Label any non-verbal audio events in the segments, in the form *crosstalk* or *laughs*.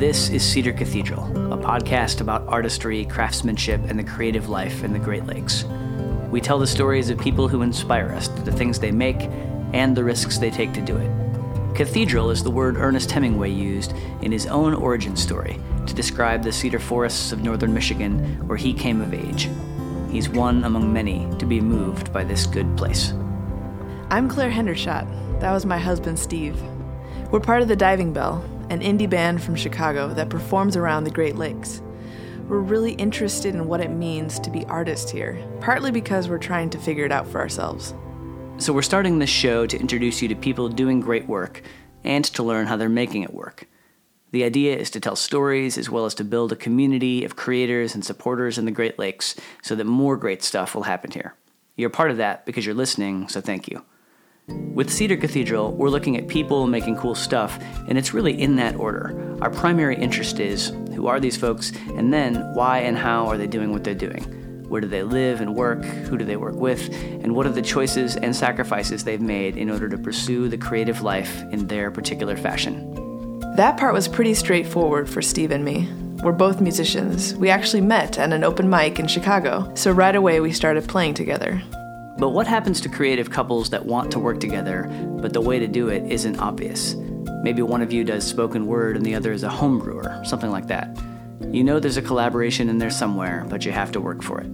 This is Cedar Cathedral, a podcast about artistry, craftsmanship, and the creative life in the Great Lakes. We tell the stories of people who inspire us, the things they make, and the risks they take to do it. Cathedral is the word Ernest Hemingway used in his own origin story to describe the cedar forests of northern Michigan where he came of age. He's one among many to be moved by this good place. I'm Claire Hendershot. That was my husband, Steve. We're part of the Diving Bell, an indie band from Chicago that performs around the Great Lakes. We're really interested in what it means to be artists here, partly because we're trying to figure it out for ourselves. So, we're starting this show to introduce you to people doing great work and to learn how they're making it work. The idea is to tell stories as well as to build a community of creators and supporters in the Great Lakes so that more great stuff will happen here. You're part of that because you're listening, so thank you. With Cedar Cathedral, we're looking at people making cool stuff, and it's really in that order. Our primary interest is who are these folks, and then why and how are they doing what they're doing? Where do they live and work? Who do they work with? And what are the choices and sacrifices they've made in order to pursue the creative life in their particular fashion? That part was pretty straightforward for Steve and me. We're both musicians. We actually met at an open mic in Chicago, so right away we started playing together. But what happens to creative couples that want to work together, but the way to do it isn't obvious? Maybe one of you does spoken word and the other is a home brewer, something like that. You know there's a collaboration in there somewhere, but you have to work for it.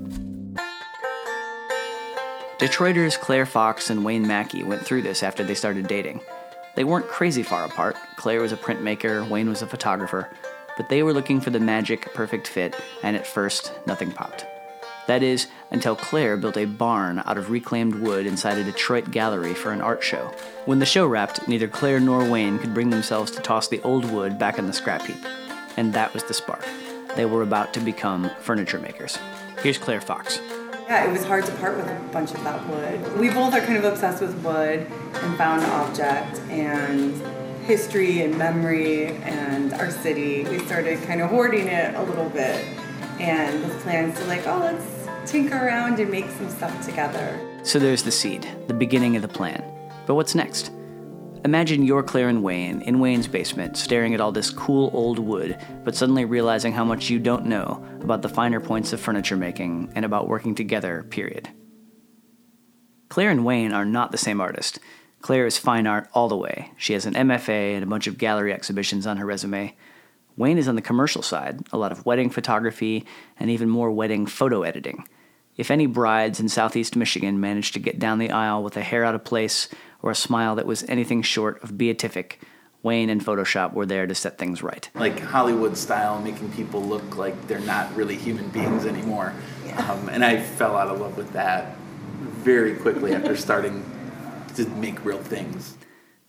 Detroiters Claire Fox and Wayne Mackey went through this after they started dating. They weren't crazy far apart. Claire was a printmaker, Wayne was a photographer, but they were looking for the magic, perfect fit, and at first, nothing popped. That is, until Claire built a barn out of reclaimed wood inside a Detroit gallery for an art show. When the show wrapped, neither Claire nor Wayne could bring themselves to toss the old wood back in the scrap heap. And that was the spark. They were about to become furniture makers. Here's Claire Fox. Yeah, it was hard to part with a bunch of that wood. We both are kind of obsessed with wood and found object and history and memory and our city. We started kind of hoarding it a little bit and with plans to like, oh, let's tinker around and make some stuff together. So there's the seed, the beginning of the plan. But what's next? Imagine you're Claire and Wayne in Wayne's basement, staring at all this cool old wood, but suddenly realizing how much you don't know about the finer points of furniture making and about working together, period. Claire and Wayne are not the same artist. Claire is fine art all the way. She has an MFA and a bunch of gallery exhibitions on her resume. Wayne is on the commercial side, a lot of wedding photography and even more wedding photo editing. If any brides in southeast Michigan managed to get down the aisle with a hair out of place or a smile that was anything short of beatific, Wayne and Photoshop were there to set things right. Like Hollywood style, making people look like they're not really human beings anymore. Yeah. Um, and I fell out of love with that very quickly after *laughs* starting to make real things.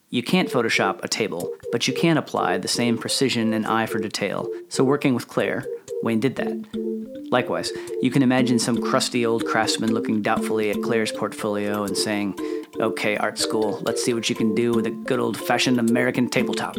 You can't Photoshop a table, but you can apply the same precision and eye for detail. So, working with Claire, Wayne did that. Likewise, you can imagine some crusty old craftsman looking doubtfully at Claire's portfolio and saying, Okay, art school, let's see what you can do with a good old fashioned American tabletop.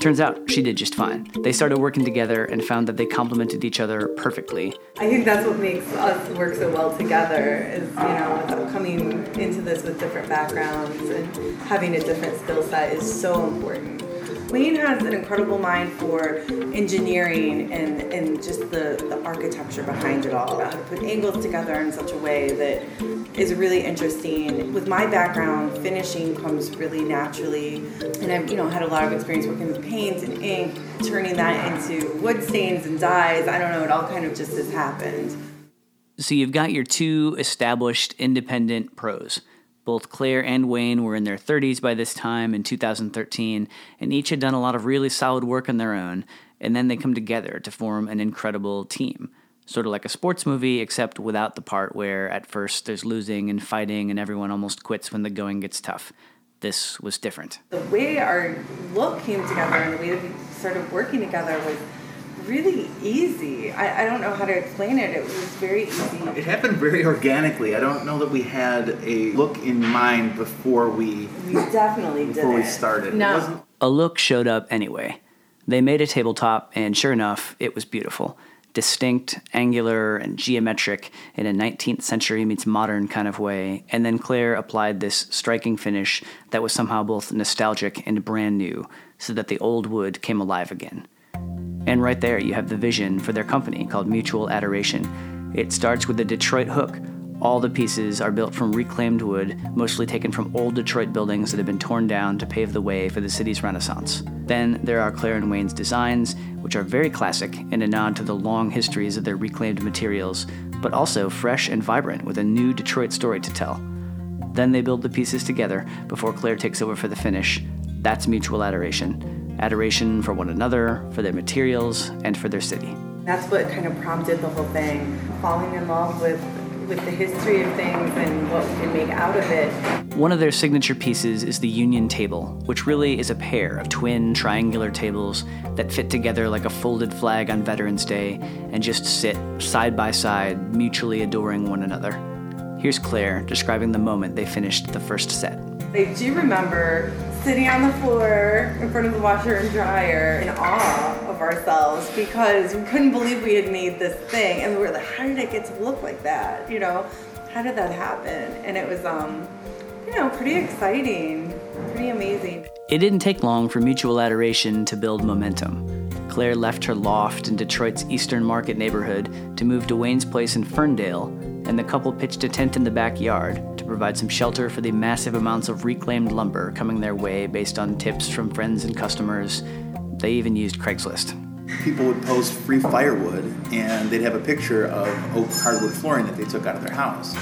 Turns out she did just fine. They started working together and found that they complemented each other perfectly. I think that's what makes us work so well together is, you know, coming into this with different backgrounds and having a different skill set is so important. Wayne has an incredible mind for engineering and, and just the, the architecture behind it all, about how to put angles together in such a way that is really interesting. With my background, finishing comes really naturally, and I've you know had a lot of experience working with paint and ink, turning that into wood stains and dyes. I don't know, it all kind of just has happened. So you've got your two established independent pros. Both Claire and Wayne were in their 30s by this time in 2013, and each had done a lot of really solid work on their own, and then they come together to form an incredible team sort of like a sports movie, except without the part where at first there's losing and fighting and everyone almost quits when the going gets tough. This was different. The way our look came together and the way that we started working together was really easy. I, I don't know how to explain it. It was very easy. It happened very organically. I don't know that we had a look in mind before we. We definitely before did. we started. No. A look showed up anyway. They made a tabletop, and sure enough, it was beautiful distinct, angular, and geometric in a 19th century meets modern kind of way, and then Claire applied this striking finish that was somehow both nostalgic and brand new, so that the old wood came alive again. And right there, you have the vision for their company called Mutual Adoration. It starts with the Detroit hook. All the pieces are built from reclaimed wood, mostly taken from old Detroit buildings that have been torn down to pave the way for the city's renaissance. Then there are Claire and Wayne's designs, which are very classic and a nod to the long histories of their reclaimed materials, but also fresh and vibrant with a new Detroit story to tell. Then they build the pieces together before Claire takes over for the finish. That's mutual adoration adoration for one another, for their materials, and for their city. That's what kind of prompted the whole thing, falling in love with with the history of things and what we can make out of it. One of their signature pieces is the Union Table, which really is a pair of twin triangular tables that fit together like a folded flag on Veterans Day and just sit side by side, mutually adoring one another. Here's Claire describing the moment they finished the first set. I do remember sitting on the floor in front of the washer and dryer in awe of ourselves because we couldn't believe we had made this thing. And we were like how did it get to look like that? You know how did that happen? And it was um you know pretty exciting pretty amazing. It didn't take long for mutual adoration to build momentum. Claire left her loft in detroit's eastern market neighborhood to move to wayne's place in ferndale and the couple pitched a tent in the backyard provide some shelter for the massive amounts of reclaimed lumber coming their way based on tips from friends and customers. They even used Craigslist. People would post free firewood and they'd have a picture of oak hardwood flooring that they took out of their house.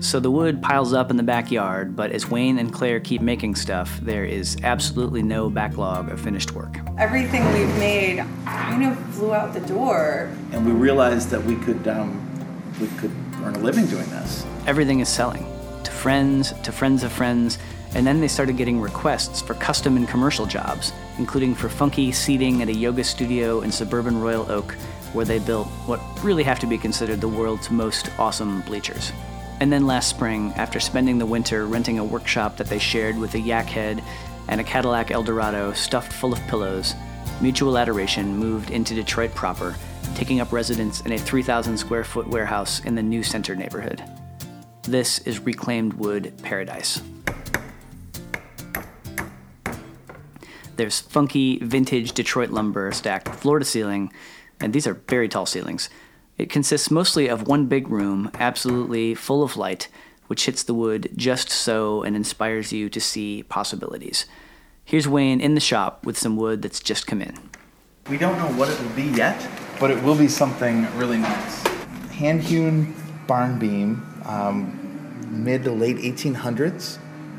So the wood piles up in the backyard, but as Wayne and Claire keep making stuff, there is absolutely no backlog of finished work. Everything we've made kind of flew out the door. And we realized that we could um, we could earn a living doing this. Everything is selling friends to friends of friends, and then they started getting requests for custom and commercial jobs, including for funky seating at a yoga studio in suburban Royal Oak, where they built what really have to be considered the world's most awesome bleachers. And then last spring, after spending the winter renting a workshop that they shared with a yak head and a Cadillac Eldorado stuffed full of pillows, Mutual Adoration moved into Detroit proper, taking up residence in a 3,000 square foot warehouse in the New Center neighborhood. This is Reclaimed Wood Paradise. There's funky vintage Detroit lumber stacked floor to ceiling, and these are very tall ceilings. It consists mostly of one big room, absolutely full of light, which hits the wood just so and inspires you to see possibilities. Here's Wayne in the shop with some wood that's just come in. We don't know what it will be yet, but it will be something really nice. Hand hewn barn beam um, mid to late 1800s.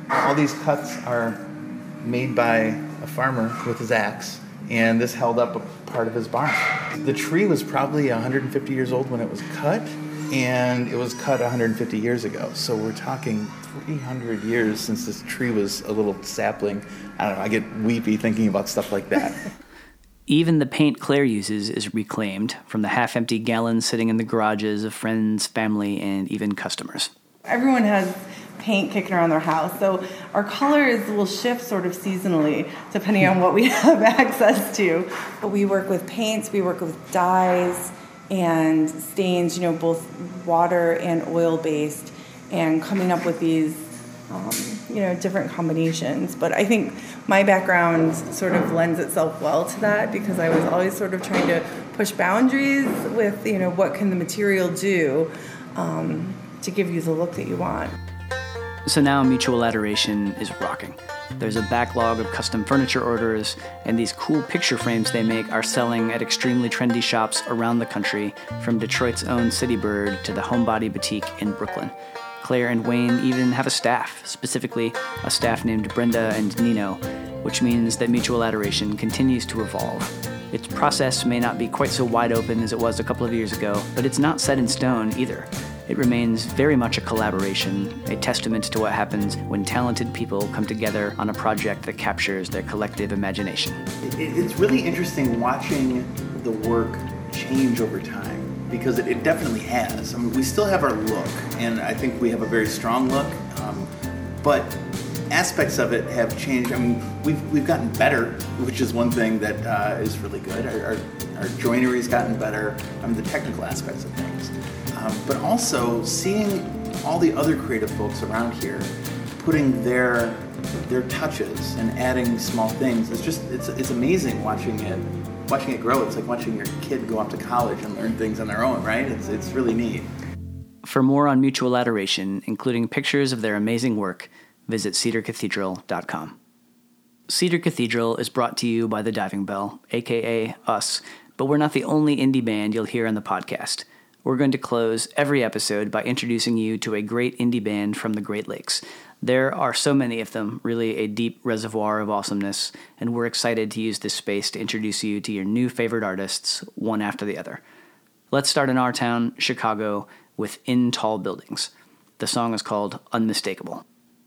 All these cuts are made by a farmer with his axe, and this held up a part of his barn. The tree was probably 150 years old when it was cut, and it was cut 150 years ago. So we're talking 300 years since this tree was a little sapling. I don't know, I get weepy thinking about stuff like that. *laughs* Even the paint Claire uses is reclaimed from the half empty gallons sitting in the garages of friends, family, and even customers. Everyone has paint kicking around their house, so our colors will shift sort of seasonally depending on what we *laughs* have access to. But we work with paints, we work with dyes and stains, you know, both water and oil based, and coming up with these um, you know different combinations. But i think my background sort of lends itself well to that because i was always sort of trying to push boundaries with you know what can the material do um, to give you the look that you want. So now mutual adoration is rocking. There's a backlog of custom furniture orders, and these cool picture frames they make are selling at extremely trendy shops around the country, from Detroit's own City Bird to the Homebody Boutique in Brooklyn. Claire and Wayne even have a staff, specifically a staff named Brenda and Nino, which means that mutual adoration continues to evolve. Its process may not be quite so wide open as it was a couple of years ago, but it's not set in stone either. It remains very much a collaboration, a testament to what happens when talented people come together on a project that captures their collective imagination. It's really interesting watching the work change over time because it, it, definitely has. I mean, we still have our look, and I think we have a very strong look, um, but aspects of it have changed. I mean, we've, we've gotten better, which is one thing that uh, is really good. Our, our, our joinery's gotten better. I mean, the technical aspects of things, um, but also seeing all the other creative folks around here putting their their touches and adding small things. It's just it's it's amazing watching it watching it grow. It's like watching your kid go off to college and learn things on their own, right? It's it's really neat. For more on Mutual Adoration, including pictures of their amazing work, visit cedarcathedral.com. Cedar Cathedral is brought to you by the Diving Bell, aka us, but we're not the only indie band you'll hear on the podcast. We're going to close every episode by introducing you to a great indie band from the Great Lakes. There are so many of them, really a deep reservoir of awesomeness, and we're excited to use this space to introduce you to your new favorite artists, one after the other. Let's start in our town, Chicago, with In Tall Buildings. The song is called Unmistakable.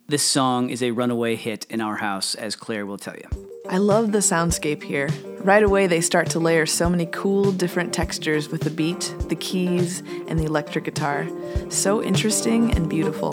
This song is a runaway hit in our house, as Claire will tell you. I love the soundscape here. Right away, they start to layer so many cool, different textures with the beat, the keys, and the electric guitar. So interesting and beautiful.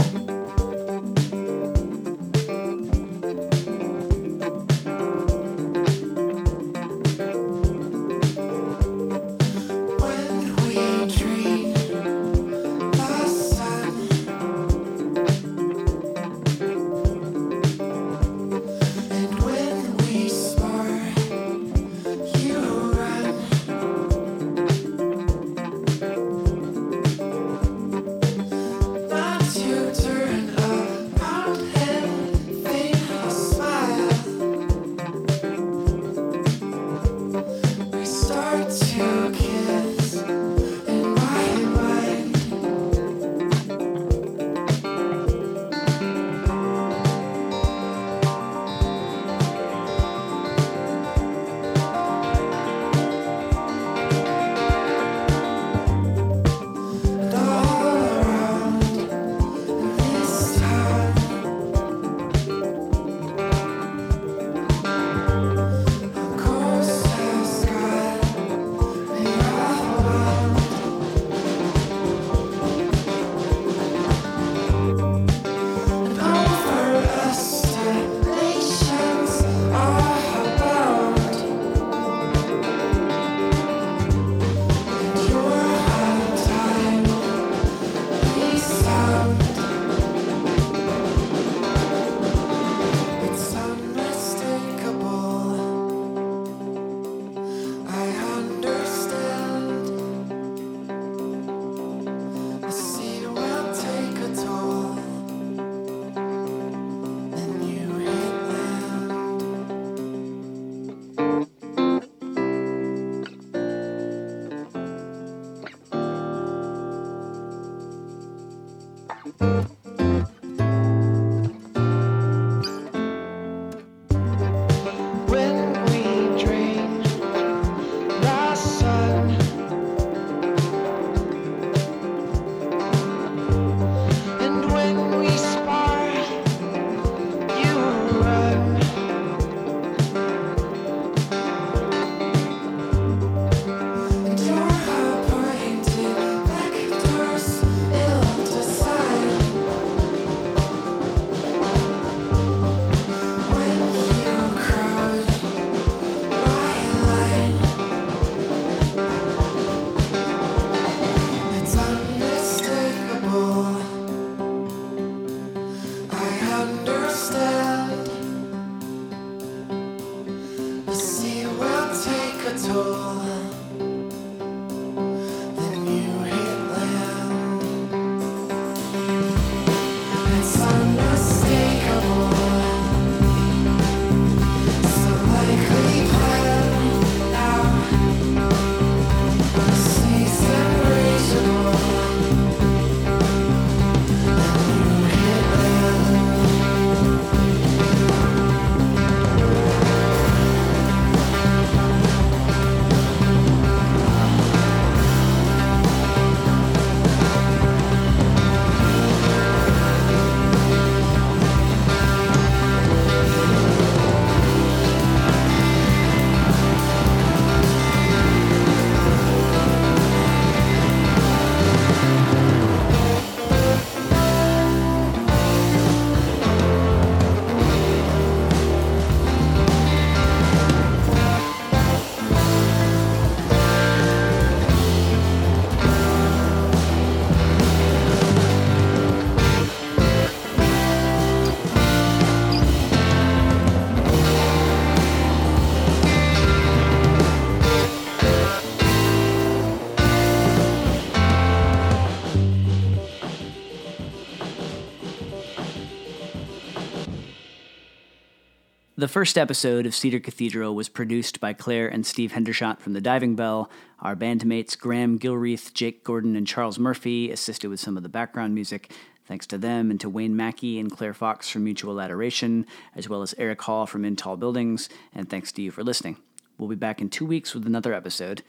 First episode of Cedar Cathedral was produced by Claire and Steve Hendershot from the Diving Bell. Our bandmates Graham Gilreath, Jake Gordon, and Charles Murphy assisted with some of the background music. Thanks to them and to Wayne Mackey and Claire Fox from Mutual Adoration, as well as Eric Hall from In Tall Buildings, and thanks to you for listening. We'll be back in two weeks with another episode.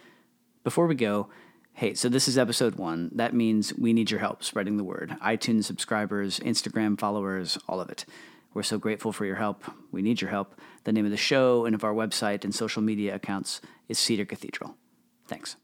Before we go, hey, so this is episode one. That means we need your help spreading the word. iTunes subscribers, Instagram followers, all of it. We're so grateful for your help. We need your help. The name of the show and of our website and social media accounts is Cedar Cathedral. Thanks.